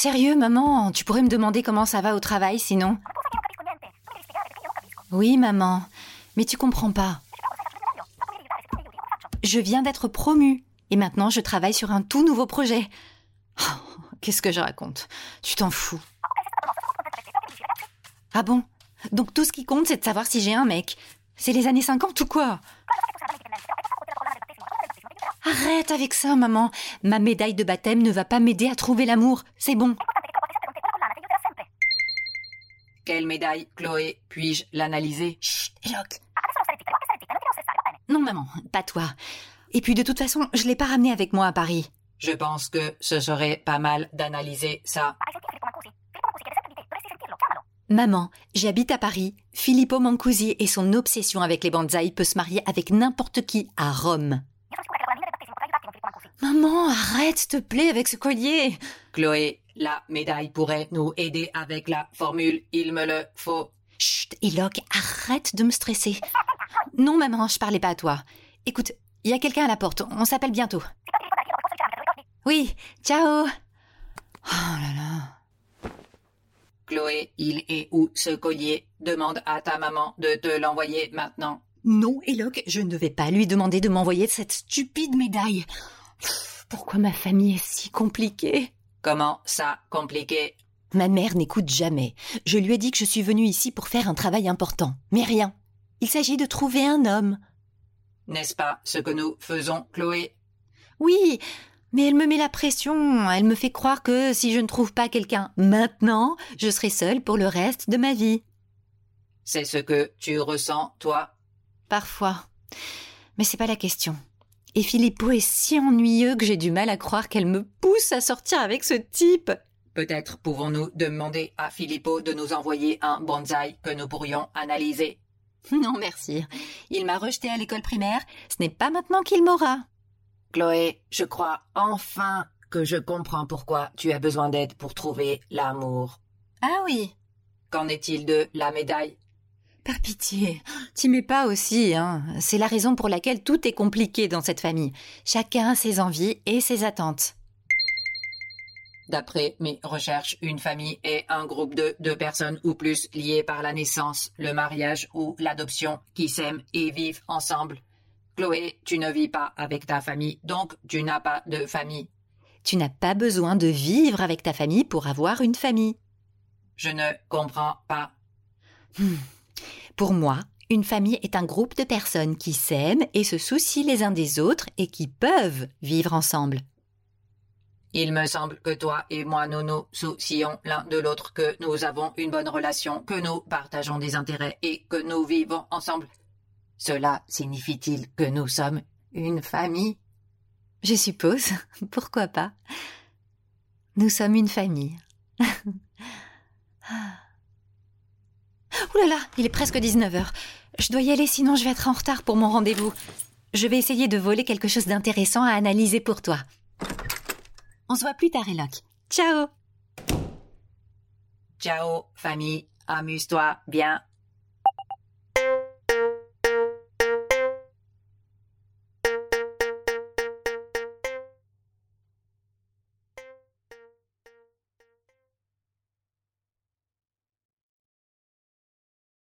Sérieux, maman, tu pourrais me demander comment ça va au travail sinon? Oui, maman, mais tu comprends pas. Je viens d'être promue et maintenant je travaille sur un tout nouveau projet. Oh, Qu'est-ce que je raconte? Tu t'en fous. Ah bon? Donc tout ce qui compte, c'est de savoir si j'ai un mec. C'est les années 50 ou quoi? Arrête avec ça, maman. Ma médaille de baptême ne va pas m'aider à trouver l'amour. C'est bon. Quelle médaille, Chloé? Puis-je l'analyser? Chut, Eloque. Non, maman, pas toi. Et puis de toute façon, je l'ai pas ramené avec moi à Paris. Je pense que ce serait pas mal d'analyser ça. Maman, j'habite à Paris. Filippo Mancusi et son obsession avec les bonsaïs peut se marier avec n'importe qui à Rome. Maman, arrête, s'il te plaît, avec ce collier. Chloé, la médaille pourrait nous aider avec la formule il me le faut. Chut, Eloque, arrête de me stresser. Non, maman, je parlais pas à toi. Écoute, il y a quelqu'un à la porte. On s'appelle bientôt. Oui, ciao. Oh là là. Chloé, il est où ce collier? Demande à ta maman de te l'envoyer maintenant. Non, Eloque, je ne vais pas lui demander de m'envoyer cette stupide médaille. Pourquoi ma famille est si compliquée? Comment ça, compliqué? Ma mère n'écoute jamais. Je lui ai dit que je suis venue ici pour faire un travail important. Mais rien. Il s'agit de trouver un homme. N'est-ce pas ce que nous faisons, Chloé? Oui, mais elle me met la pression. Elle me fait croire que si je ne trouve pas quelqu'un maintenant, je serai seule pour le reste de ma vie. C'est ce que tu ressens, toi? Parfois. Mais c'est pas la question. Et Filippo est si ennuyeux que j'ai du mal à croire qu'elle me pousse à sortir avec ce type. Peut-être pouvons-nous demander à Filippo de nous envoyer un bonsaï que nous pourrions analyser. Non, merci. Il m'a rejeté à l'école primaire. Ce n'est pas maintenant qu'il m'aura. Chloé, je crois enfin que je comprends pourquoi tu as besoin d'aide pour trouver l'amour. Ah oui. Qu'en est-il de la médaille? Par pitié, t'y mets pas aussi, hein. C'est la raison pour laquelle tout est compliqué dans cette famille. Chacun a ses envies et ses attentes. D'après mes recherches, une famille est un groupe de deux personnes ou plus liées par la naissance, le mariage ou l'adoption qui s'aiment et vivent ensemble. Chloé, tu ne vis pas avec ta famille, donc tu n'as pas de famille. Tu n'as pas besoin de vivre avec ta famille pour avoir une famille. Je ne comprends pas. Pour moi, une famille est un groupe de personnes qui s'aiment et se soucient les uns des autres et qui peuvent vivre ensemble. Il me semble que toi et moi nous nous soucions l'un de l'autre, que nous avons une bonne relation, que nous partageons des intérêts et que nous vivons ensemble. Cela signifie-t-il que nous sommes une famille? Je suppose. Pourquoi pas? Nous sommes une famille. Ouh là là, il est presque 19h. Je dois y aller sinon je vais être en retard pour mon rendez-vous. Je vais essayer de voler quelque chose d'intéressant à analyser pour toi. On se voit plus tard, Eloque. Ciao Ciao, famille, amuse-toi bien.